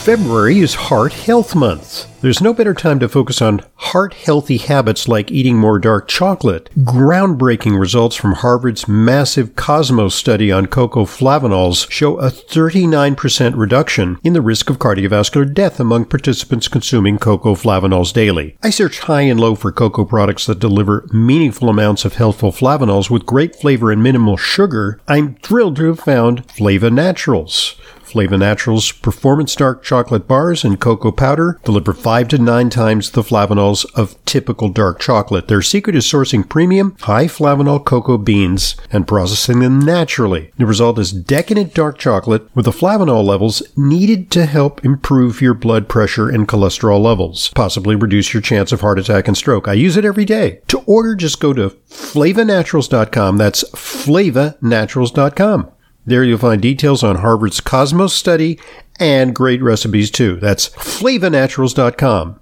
February is Heart Health Month. There's no better time to focus on heart healthy habits like eating more dark chocolate. Groundbreaking results from Harvard's massive Cosmos study on cocoa flavanols show a 39% reduction in the risk of cardiovascular death among participants consuming cocoa flavanols daily. I searched high and low for cocoa products that deliver meaningful amounts of healthful flavanols with great flavor and minimal sugar. I'm thrilled to have found Flava Naturals. Flava Naturals performance dark chocolate bars and cocoa powder deliver five to nine times the flavanols of typical dark chocolate. Their secret is sourcing premium, high flavanol cocoa beans and processing them naturally. The result is decadent dark chocolate with the flavanol levels needed to help improve your blood pressure and cholesterol levels, possibly reduce your chance of heart attack and stroke. I use it every day. To order, just go to flavanaturals.com. That's flavanaturals.com. There you'll find details on Harvard's Cosmos study and great recipes too. That's flavanaturals.com.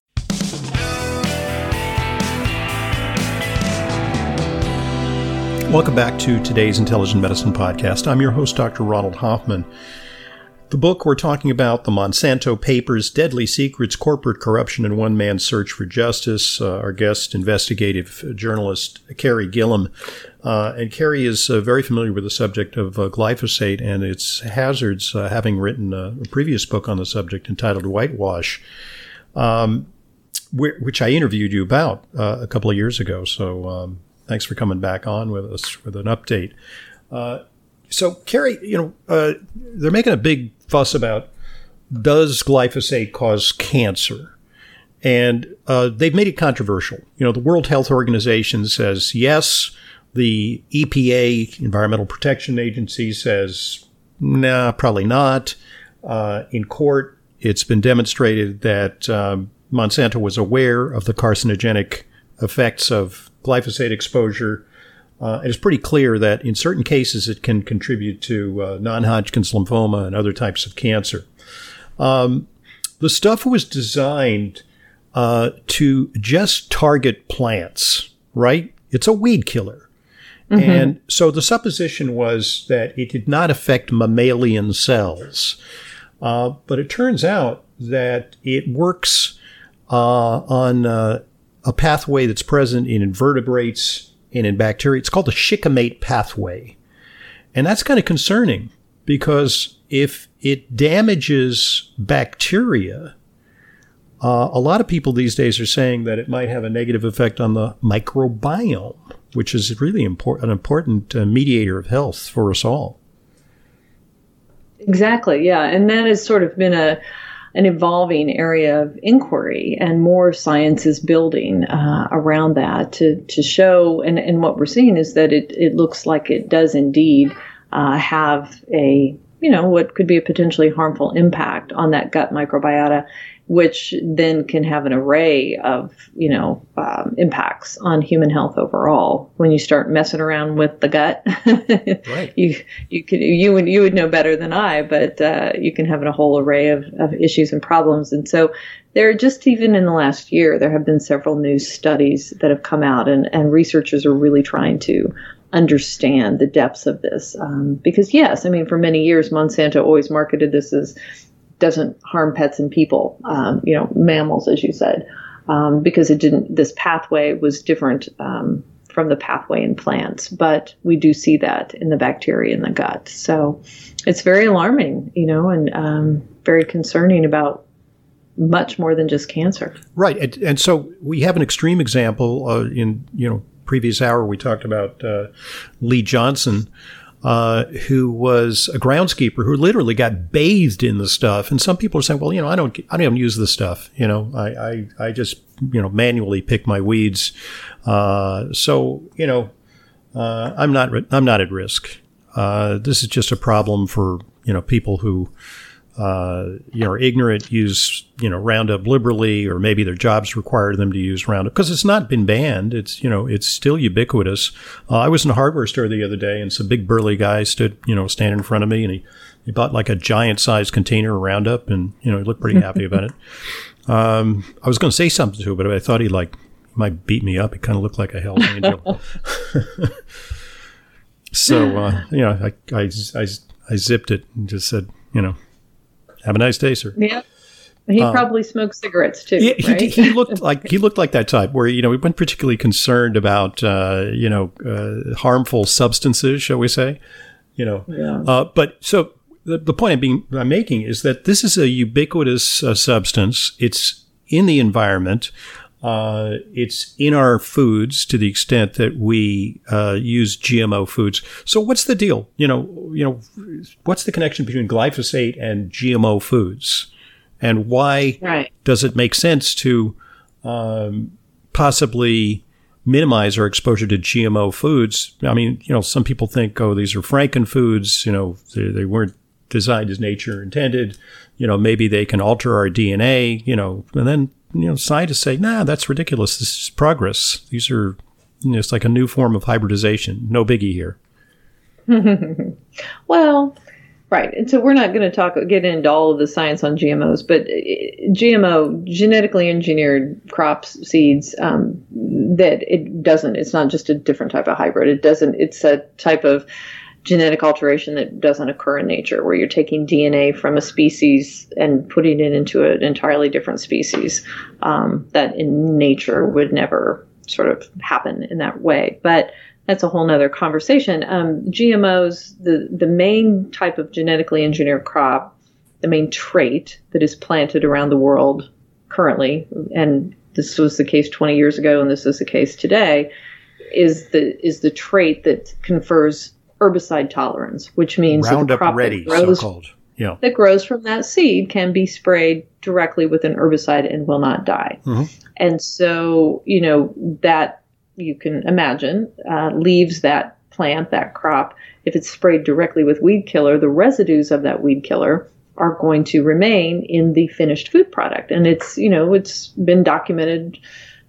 Welcome back to today's Intelligent Medicine Podcast. I'm your host, Dr. Ronald Hoffman. The book we're talking about, the Monsanto Papers, Deadly Secrets, Corporate Corruption, and One Man's Search for Justice. Uh, our guest, investigative journalist Carey Gillam. Uh, and Carey is uh, very familiar with the subject of uh, glyphosate and its hazards, uh, having written a, a, previous book on the subject entitled Whitewash, um, which I interviewed you about uh, a couple of years ago. So um, thanks for coming back on with us with an update. so, Carey, you know, they're making a big fuss about does glyphosate cause cancer? And uh, they've made it controversial. You know, the World Health Organization says yes. The EPA, Environmental Protection Agency, says nah, probably not. Uh, in court, it's been demonstrated that um, Monsanto was aware of the carcinogenic effects of glyphosate exposure uh, it's pretty clear that in certain cases it can contribute to uh, non Hodgkin's lymphoma and other types of cancer. Um, the stuff was designed uh, to just target plants, right? It's a weed killer. Mm-hmm. And so the supposition was that it did not affect mammalian cells. Uh, but it turns out that it works uh, on uh, a pathway that's present in invertebrates and in bacteria. It's called the shikimate pathway. And that's kind of concerning because if it damages bacteria, uh, a lot of people these days are saying that it might have a negative effect on the microbiome, which is really important, an important uh, mediator of health for us all. Exactly, yeah. And that has sort of been a an evolving area of inquiry, and more science is building uh, around that to, to show. And, and what we're seeing is that it, it looks like it does indeed uh, have a you know what could be a potentially harmful impact on that gut microbiota which then can have an array of you know um, impacts on human health overall. When you start messing around with the gut, right. you you could you would you would know better than I, but uh, you can have a whole array of, of issues and problems. And so there are just even in the last year there have been several new studies that have come out, and and researchers are really trying to understand the depths of this um, because yes i mean for many years monsanto always marketed this as doesn't harm pets and people, um, you know, mammals, as you said, um, because it didn't. This pathway was different um, from the pathway in plants, but we do see that in the bacteria in the gut. So it's very alarming, you know, and um, very concerning about much more than just cancer. Right, and, and so we have an extreme example uh, in you know previous hour we talked about uh, Lee Johnson uh, who was a groundskeeper who literally got bathed in the stuff. And some people are saying, well, you know, I don't, I don't use the stuff. You know, I, I, I just, you know, manually pick my weeds. Uh, so, you know, uh, I'm not, I'm not at risk. Uh, this is just a problem for, you know, people who, uh, you know, are ignorant, use, you know, Roundup liberally, or maybe their jobs require them to use Roundup because it's not been banned. It's, you know, it's still ubiquitous. Uh, I was in a hardware store the other day and some big burly guy stood, you know, standing in front of me and he, he bought like a giant sized container of Roundup and, you know, he looked pretty happy about it. Um, I was going to say something to him, but I thought he like, he might beat me up. He kind of looked like a hell angel. so, uh, you know, I, I, I, I zipped it and just said, you know, have a nice day, sir. Yeah. He uh, probably smoked cigarettes too. Yeah, right? he, he, looked like he looked like that type where you know he wasn't particularly concerned about uh, you know uh, harmful substances, shall we say? You know, yeah. Uh, but so the, the point I'm, being, I'm making is that this is a ubiquitous uh, substance. It's in the environment. Uh, it's in our foods to the extent that we uh, use GMO foods. So what's the deal? You know, you know, what's the connection between glyphosate and GMO foods? and why right. does it make sense to um, possibly minimize our exposure to GMO foods? I mean, you know, some people think, oh, these are Franken foods. You know, they, they weren't designed as nature intended. You know, maybe they can alter our DNA. You know, and then you know, scientists say, nah, that's ridiculous. This is progress. These are you know, it's like a new form of hybridization. No biggie here. well, Right. And so we're not going to talk get into all of the science on GMOs, but uh, GMO, genetically engineered crops, seeds, um, that it doesn't, it's not just a different type of hybrid. It doesn't, it's a type of genetic alteration that doesn't occur in nature where you're taking DNA from a species and putting it into an entirely different species um, that in nature would never sort of happen in that way. But that's a whole nother conversation. Um, GMOs, the, the main type of genetically engineered crop, the main trait that is planted around the world currently, and this was the case 20 years ago, and this is the case today, is the is the trait that confers herbicide tolerance, which means Roundup crop ready, grows, so-called. Yeah. that grows from that seed can be sprayed directly with an herbicide and will not die. Mm-hmm. And so, you know, that you can imagine, uh, leaves that plant, that crop, if it's sprayed directly with weed killer, the residues of that weed killer are going to remain in the finished food product. And it's, you know, it's been documented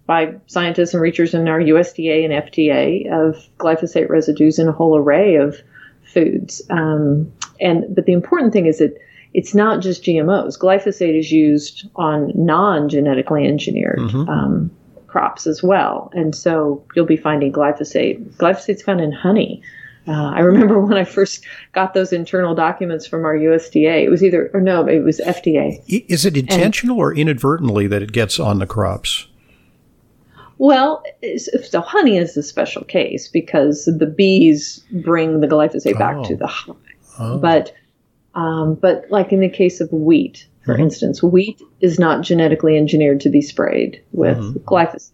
by scientists and researchers in our USDA and FDA of glyphosate residues in a whole array of foods. Um, and but the important thing is that it's not just GMOs. Glyphosate is used on non-genetically engineered mm-hmm. um, crops as well. And so you'll be finding glyphosate. Glyphosate's found in honey. Uh, I remember when I first got those internal documents from our USDA. It was either, or no, it was FDA. Is it intentional and, or inadvertently that it gets on the crops? Well, so honey is a special case because the bees bring the glyphosate back oh. to the hive. Oh. But, um, but like in the case of wheat, for mm-hmm. instance, wheat is not genetically engineered to be sprayed with mm-hmm. glyphosate.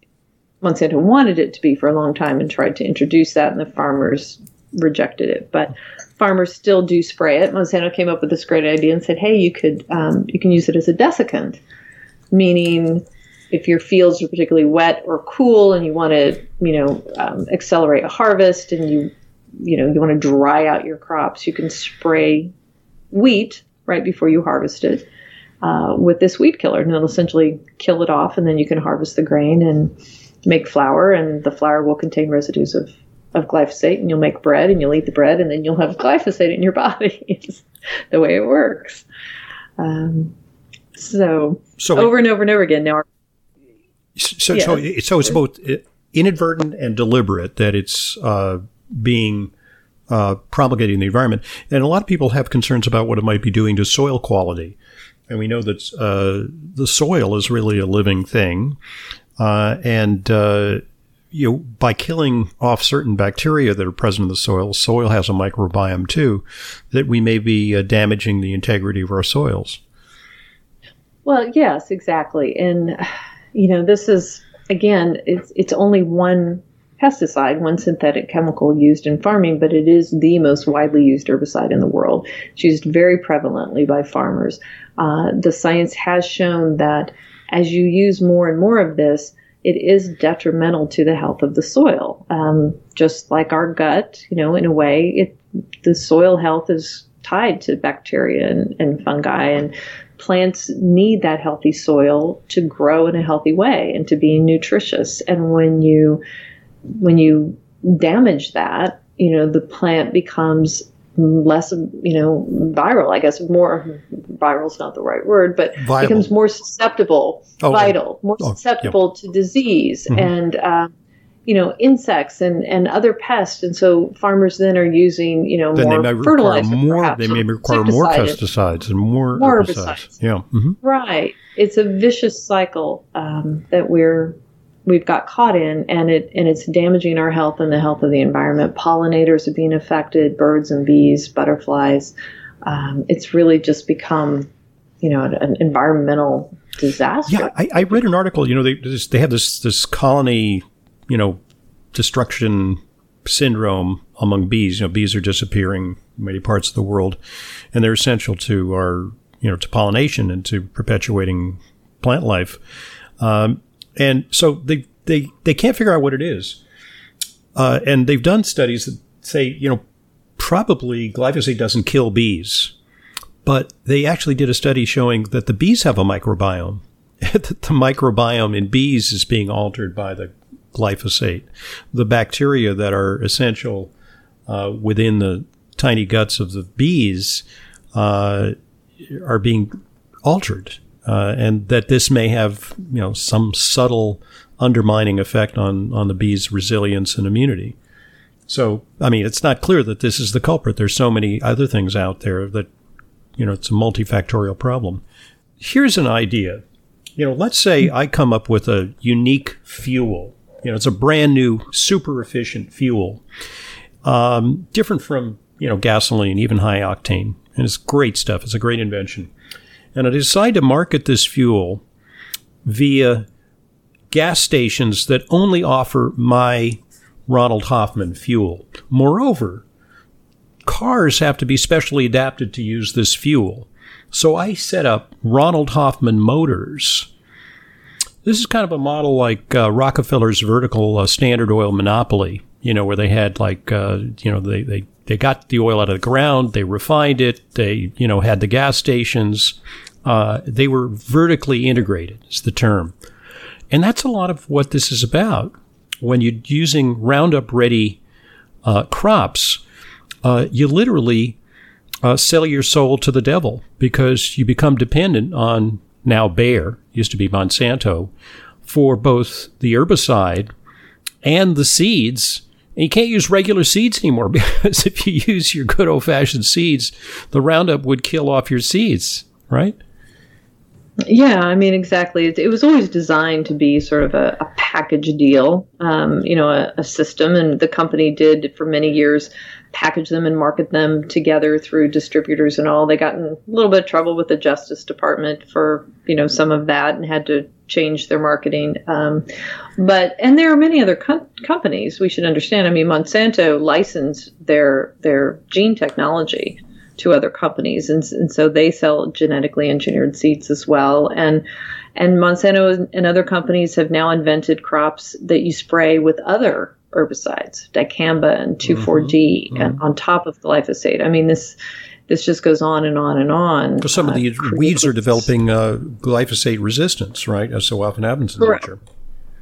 Monsanto wanted it to be for a long time and tried to introduce that, and the farmers rejected it. But farmers still do spray it. Monsanto came up with this great idea and said, "Hey, you could um, you can use it as a desiccant, meaning." If your fields are particularly wet or cool, and you want to, you know, um, accelerate a harvest, and you, you know, you want to dry out your crops, you can spray wheat right before you harvest it, uh, with this weed killer, and it'll essentially kill it off, and then you can harvest the grain and make flour, and the flour will contain residues of of glyphosate, and you'll make bread, and you'll eat the bread, and then you'll have glyphosate in your body. it's the way it works. Um, so, so over and over and over again. Now, so yeah. so, so it's both inadvertent and deliberate that it's uh, being uh, promulgated in the environment, and a lot of people have concerns about what it might be doing to soil quality and we know that uh, the soil is really a living thing, uh, and uh, you know by killing off certain bacteria that are present in the soil, soil has a microbiome too, that we may be uh, damaging the integrity of our soils. Well, yes, exactly, and you know this is again, it's it's only one pesticide, one synthetic chemical used in farming, but it is the most widely used herbicide in the world. It's used very prevalently by farmers. Uh, the science has shown that as you use more and more of this, it is detrimental to the health of the soil. Um, just like our gut, you know, in a way, it the soil health is tied to bacteria and, and fungi, and plants need that healthy soil to grow in a healthy way and to be nutritious. And when you when you damage that, you know, the plant becomes less, you know, viral, I guess more viral is not the right word, but Viable. becomes more susceptible, vital, more oh, susceptible to disease. Mm-hmm. And, uh, you know, insects and, and other pests. And so farmers then are using, you know, then more they may fertilizer. more. perhaps, They may require more pesticides and more, More herbicides. herbicides. Yeah. hmm Right. It's a vicious cycle um, that we're we've got caught in, and it and it's damaging our health and the health of the environment. Pollinators are being affected, birds and bees, butterflies. Um, it's really just become, you know, an, an environmental disaster. Yeah, I, I read an article. You know, they they have this this colony, you know, destruction syndrome among bees. You know, bees are disappearing in many parts of the world, and they're essential to our you know to pollination and to perpetuating plant life. Um, and so they they they can't figure out what it is, uh, and they've done studies that say you know probably glyphosate doesn't kill bees. But they actually did a study showing that the bees have a microbiome. the microbiome in bees is being altered by the glyphosate. The bacteria that are essential uh, within the tiny guts of the bees uh, are being altered, uh, and that this may have you know some subtle undermining effect on on the bees' resilience and immunity. So, I mean, it's not clear that this is the culprit. There's so many other things out there that you know, it's a multifactorial problem. Here's an idea. You know, let's say I come up with a unique fuel. You know, it's a brand new, super efficient fuel, um, different from you know gasoline, even high octane, and it's great stuff. It's a great invention. And I decide to market this fuel via gas stations that only offer my Ronald Hoffman fuel. Moreover, cars have to be specially adapted to use this fuel. So I set up Ronald Hoffman Motors. This is kind of a model like uh, Rockefeller's vertical uh, Standard Oil monopoly, you know, where they had like, uh, you know, they, they, they got the oil out of the ground, they refined it, they, you know, had the gas stations. Uh, they were vertically integrated, is the term. And that's a lot of what this is about. When you're using Roundup ready uh, crops, uh, you literally uh, sell your soul to the devil because you become dependent on now Bayer, used to be Monsanto, for both the herbicide and the seeds. And you can't use regular seeds anymore because if you use your good old fashioned seeds, the Roundup would kill off your seeds, right? Yeah, I mean, exactly. It, it was always designed to be sort of a, a package deal, um, you know, a, a system. And the company did for many years package them and market them together through distributors and all. They got in a little bit of trouble with the Justice Department for, you know, some of that and had to change their marketing. Um, but, and there are many other com- companies we should understand. I mean, Monsanto licensed their, their gene technology to other companies, and, and so they sell genetically engineered seeds as well. And and Monsanto and other companies have now invented crops that you spray with other herbicides, dicamba and 2,4-D, Mm-hmm. and on top of glyphosate. I mean this. This just goes on and on and on. Because some of Uh, the weeds are developing uh, glyphosate resistance, right? As so often happens in Correct. nature.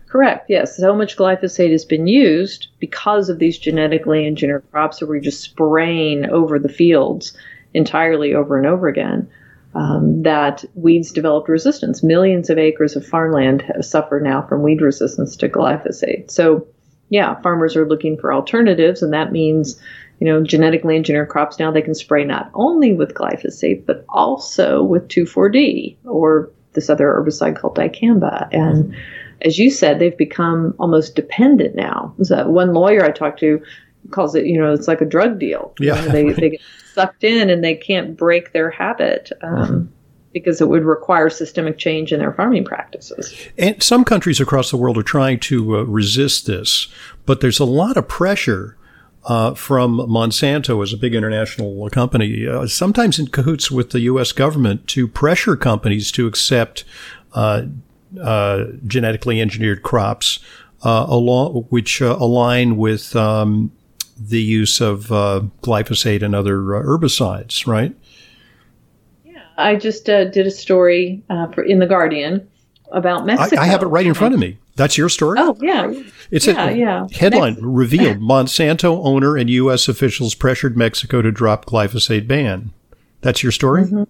Correct. Yes. So much glyphosate has been used because of these genetically engineered crops that we're just spraying over the fields entirely over and over again. Um, that weeds developed resistance. Millions of acres of farmland have suffer now from weed resistance to glyphosate. So, yeah, farmers are looking for alternatives, and that means, you know, genetically engineered crops now they can spray not only with glyphosate but also with 2,4-D or this other herbicide called dicamba. And as you said, they've become almost dependent now. So one lawyer I talked to calls it, you know, it's like a drug deal. You Yeah. know, they, they get sucked in and they can't break their habit um, because it would require systemic change in their farming practices. And some countries across the world are trying to uh, resist this, but there's a lot of pressure uh, from Monsanto as a big international company, uh, sometimes in cahoots with the U.S. government, to pressure companies to accept uh, uh, genetically engineered crops, uh, along which align with um, the use of glyphosate and other herbicides. Right? I just uh, did a story uh, for, in The Guardian about Mexico. I have it right in front of me. That's your story. Oh, yeah. It's Yeah, a yeah. headline Mex- revealed Monsanto owner and U.S. officials pressured Mexico to drop glyphosate ban. That's your story? Mm-hmm.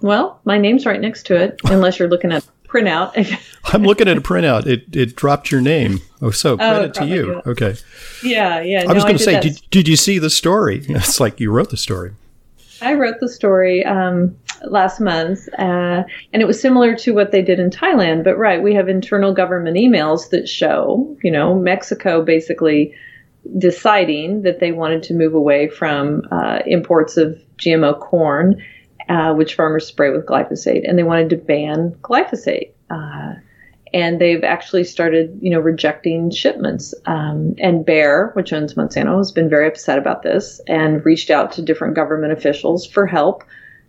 Well, my name's right next to it, unless you're looking at printout. I'm looking at a printout. It it dropped your name. Oh, so credit oh, to you. Okay. Yeah, yeah. I no, was going to say, did, did you see the story? It's like you wrote the story. I wrote the story um, last month, uh, and it was similar to what they did in Thailand. But right, we have internal government emails that show, you know, Mexico basically deciding that they wanted to move away from uh, imports of GMO corn, uh, which farmers spray with glyphosate, and they wanted to ban glyphosate. Uh, and they've actually started, you know, rejecting shipments. Um, and Bayer, which owns Monsanto, has been very upset about this and reached out to different government officials for help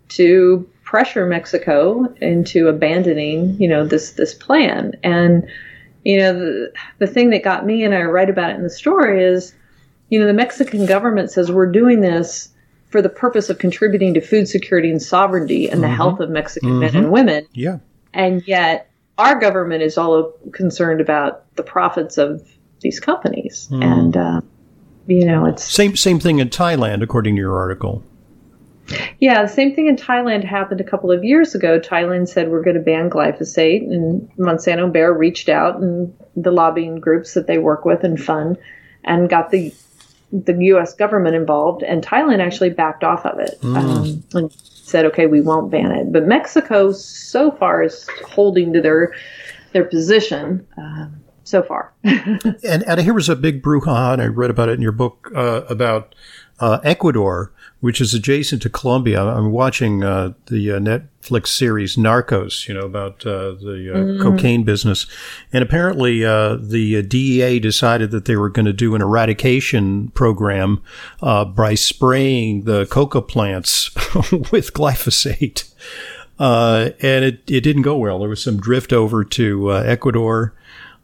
to pressure Mexico into abandoning, you know, this this plan. And you know, the, the thing that got me, and I write about it in the story, is, you know, the Mexican government says we're doing this for the purpose of contributing to food security and sovereignty and mm-hmm. the health of Mexican mm-hmm. men and women. Yeah. And yet our government is all concerned about the profits of these companies. Mm. And, uh, you know, it's same same thing in Thailand, according to your article. Yeah, the same thing in Thailand happened a couple of years ago. Thailand said we're going to ban glyphosate, and Monsanto Bayer reached out and the lobbying groups that they work with and fund, and got the the U.S. government involved, and Thailand actually backed off of it mm. um, and said, "Okay, we won't ban it." But Mexico, so far, is holding to their their position. Um, so far, and, and here was a big brouhaha, and I read about it in your book uh, about uh, Ecuador which is adjacent to Colombia. I'm watching uh, the uh, Netflix series Narcos, you know, about uh, the mm. cocaine business. And apparently, uh, the DEA decided that they were going to do an eradication program uh, by spraying the coca plants with glyphosate. and it, it didn't go well. There was some drift over to Ecuador.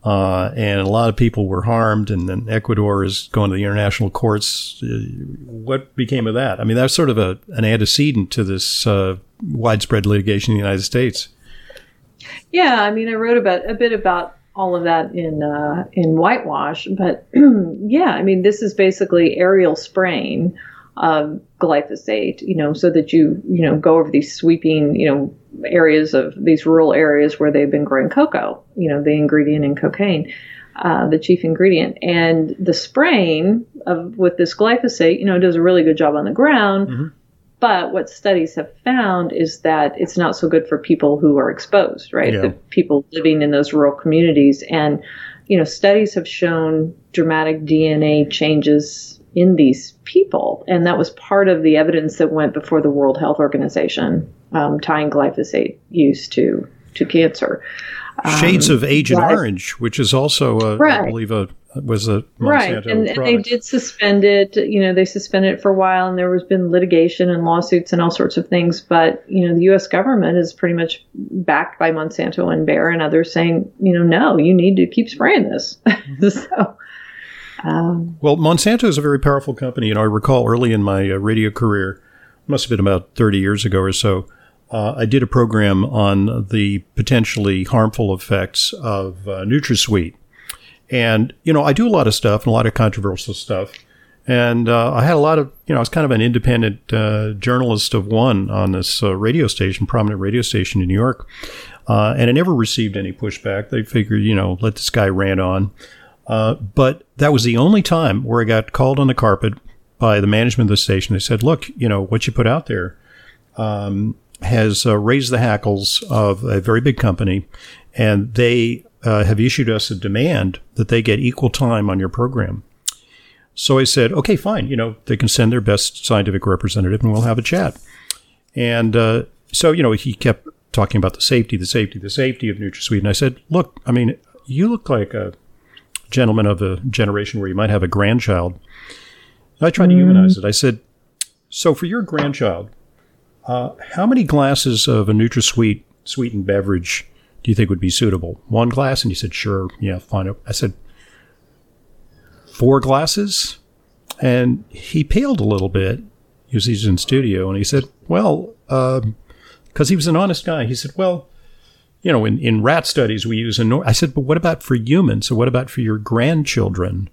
Uh, and a lot of people were harmed, and then Ecuador is going to the international courts. Uh, what became of that? I mean, that's sort of a, an antecedent to this uh, widespread litigation in the United States. Yeah, I mean, I wrote about a bit about all of that in uh, in whitewash, but yeah, I mean, this is basically aerial spraying of glyphosate, you know, so that you you know go over these sweeping, you know areas of these rural areas where they've been growing cocoa, you know, the ingredient in cocaine, uh, the chief ingredient. And the spraying of with this glyphosate, you know, does a really good job on the ground. Mm-hmm. But what studies have found is that it's not so good for people who are exposed, right? Yeah. The people living in those rural communities. And, you know, studies have shown dramatic DNA changes in these people. And that was part of the evidence that went before the World Health Organization um, tying glyphosate use to to cancer. Shades um, of Agent Orange, which is also, a, right. I believe, a was a Monsanto right, and, and, they did suspend it. You know, they suspended it for a while, and there was been litigation and lawsuits and all sorts of things. But you know, the U.S. government is pretty much backed by Monsanto and Bayer and others, saying, you know, no, you need to keep spraying this. so. Um, well, Monsanto is a very powerful company. You know, I recall early in my uh, radio career, must have been about 30 years ago or so, uh, I did a program on the potentially harmful effects of uh, NutraSweet. And, you know, I do a lot of stuff and a lot of controversial stuff. And uh, I had a lot of, you know, I was kind of an independent uh, journalist of one on this uh, radio station, prominent radio station in New York. Uh, and I never received any pushback. They figured, you know, let this guy rant on. But that was the only time where I got called on the carpet by the management of the station. They said, look, you know, what you put out there, um, has uh, raised the hackles of a very big company, and they uh, have issued us a demand that they get equal time on your program. So I said, okay, fine. You know, they can send their best scientific representative, and we'll have a chat. And uh, so, you know, he kept talking about the safety, the safety, the safety of NutraSweet. And I said, look, I mean, you look like a gentleman of a generation where you might have a grandchild. I tried to humanize it. I said, so for your grandchild, uh, how many glasses of a NutraSweet sweetened beverage do you think would be suitable? One glass? And he said, sure. Yeah, fine. I said, four glasses? And he paled a little bit. Was, he's in studio and he said, well, because um, he was an honest guy, he said, well, you know, in, in rat studies, we use a. I said, but what about for humans? So what about for your grandchildren?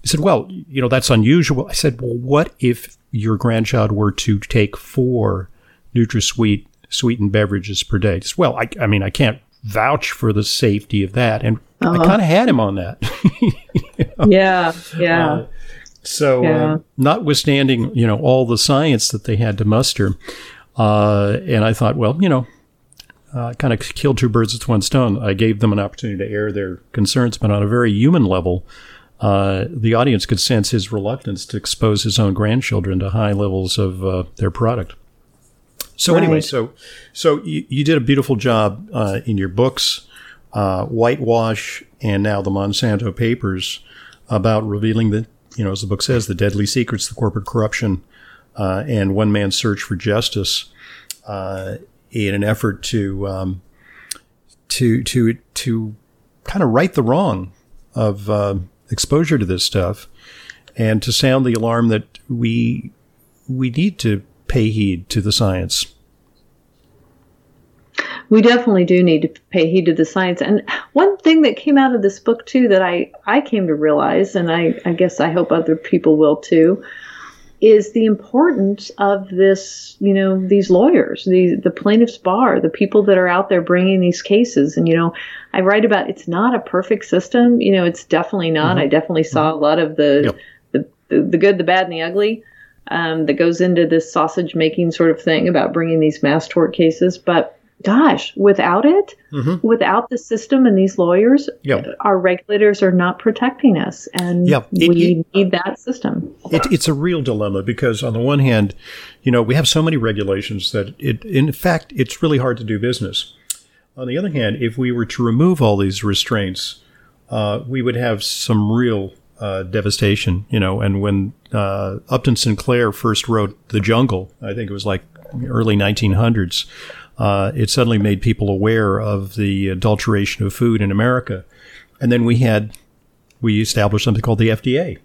He said, well, you know, that's unusual. I said, well, what if your grandchild were to take four NutraSweet sweetened beverages per day. Well, I, I mean, I can't vouch for the safety of that. And uh-huh. I kind of had him on that. you know? Yeah, yeah. Uh, so, yeah. Uh, notwithstanding, you know, all the science that they had to muster, uh, and I thought, well, you know, uh, kind of killed two birds with one stone. I gave them an opportunity to air their concerns, but on a very human level, uh, the audience could sense his reluctance to expose his own grandchildren to high levels of uh, their product. So right. anyway, so so you, you, did a beautiful job uh, in your books, uh, Whitewash, and now the Monsanto Papers, about revealing the you know as the book says the deadly secrets, the corporate corruption, uh, and one man's search for justice, uh, in an effort to um, to to to kind of right the wrong of uh, exposure to this stuff, and to sound the alarm that we we need to pay heed to the science. We definitely do need to pay heed to the science. And one thing that came out of this book too that I, I came to realize, and I, I guess I hope other people will too, is the importance of this, you know, these lawyers, the the plaintiffs bar, the people that are out there bringing these cases. And you know, I write about it's not a perfect system. You know, it's definitely not. Mm-hmm. I definitely saw mm-hmm. a lot of the, yep. the, the the good, the bad, and the ugly um, that goes into this sausage making sort of thing about bringing these mass tort cases. But gosh, without it, mm-hmm. without the system and these lawyers, yep. our regulators are not protecting us, and yep. it, we it, need that system. It, it's a real dilemma because, on the one hand, you know, we have so many regulations that it, in fact, it's really hard to do business. On the other hand, if we were to remove all these restraints, uh, we would have some real uh, devastation, you know. And when uh, Upton Sinclair first wrote The Jungle, I think it was like early 1900s, uh, it suddenly made people aware of the adulteration of food in America. And then we had, we established something called the FDA,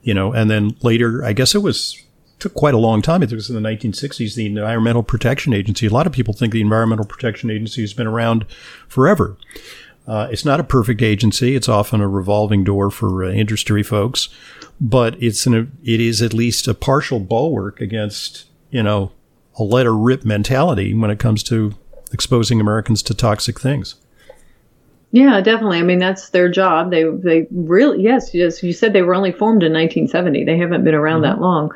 you know, and then later, I guess it was, took quite a long time. It was in the 1960s, the Environmental Protection Agency. A lot of people think the Environmental Protection Agency has been around forever. Uh, it's not a perfect agency. It's often a revolving door for uh, industry folks, but it's an it is at least a partial bulwark against you know a let her rip mentality when it comes to exposing Americans to toxic things. Yeah, definitely. I mean, that's their job. They they really yes, yes. You said they were only formed in 1970. They haven't been around mm-hmm. that long,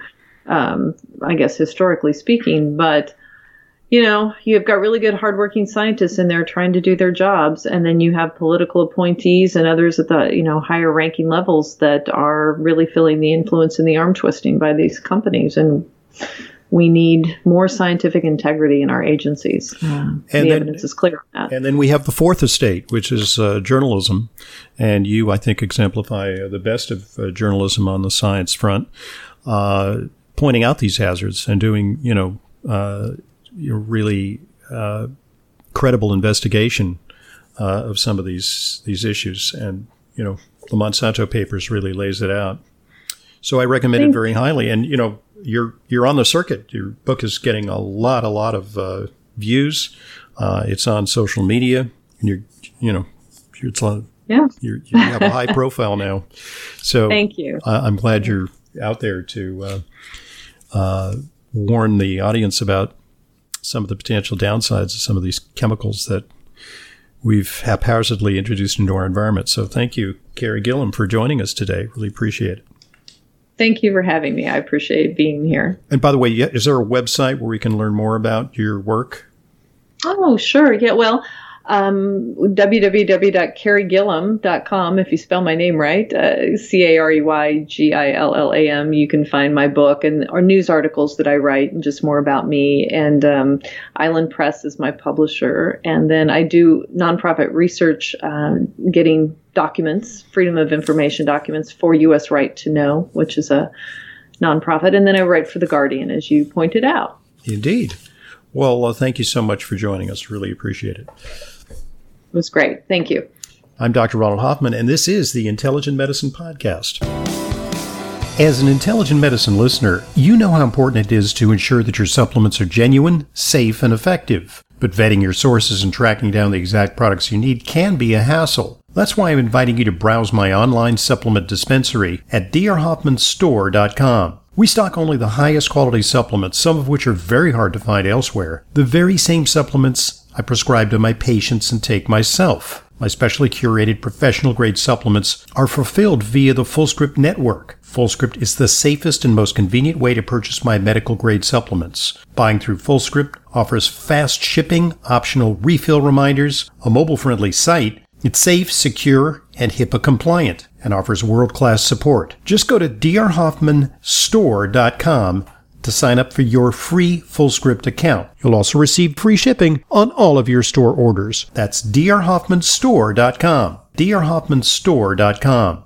um, I guess historically speaking, but you know, you've got really good, hardworking scientists in there trying to do their jobs, and then you have political appointees and others at the you know higher ranking levels that are really feeling the influence and the arm twisting by these companies, and we need more scientific integrity in our agencies. Uh, and the then, evidence is clear on that. And then we have the fourth estate, which is uh, journalism, and you, I think, exemplify uh, the best of uh, journalism on the science front, uh, pointing out these hazards and doing, you know uh, really uh, credible investigation uh, of some of these these issues, and you know the Monsanto papers really lays it out. So I recommend it very highly. And you know you're you're on the circuit. Your book is getting a lot a lot of uh, views. Uh, it's on social media, and you're you know it's on. Yeah. you you have a high profile now. So thank you. I'm glad you're out there to uh, warn the audience about some of the potential downsides of some of these chemicals that we've haphazardly introduced into our environment. So thank you, Carey Gillam, for joining us today. Really appreciate it. Thank you for having me. I appreciate being here. And by the way, is there a website where we can learn more about your work? Oh, sure. Yeah. Well, um, www.careygillam.com. If you spell my name right, uh, C A R E Y G I L L A M, you can find my book and or news articles that I write and just more about me. And um, Island Press is my publisher. And then I do nonprofit research, uh, getting documents, Freedom of Information documents for U.S. Right to Know, which is a nonprofit. And then I write for The Guardian, as you pointed out. Indeed. Well, uh, thank you so much for joining us. Really appreciate it. It was great. Thank you. I'm Dr. Ronald Hoffman, and this is the Intelligent Medicine Podcast. As an intelligent medicine listener, you know how important it is to ensure that your supplements are genuine, safe, and effective. But vetting your sources and tracking down the exact products you need can be a hassle. That's why I'm inviting you to browse my online supplement dispensary at drhoffmanstore.com. We stock only the highest quality supplements, some of which are very hard to find elsewhere. The very same supplements I prescribe to my patients and take myself. My specially curated professional grade supplements are fulfilled via the FullScript network. FullScript is the safest and most convenient way to purchase my medical grade supplements. Buying through FullScript offers fast shipping, optional refill reminders, a mobile friendly site, it's safe, secure, and HIPAA compliant, and offers world class support. Just go to drhoffmanstore.com to sign up for your free FullScript account. You'll also receive free shipping on all of your store orders. That's drhoffmanstore.com. drhoffmanstore.com.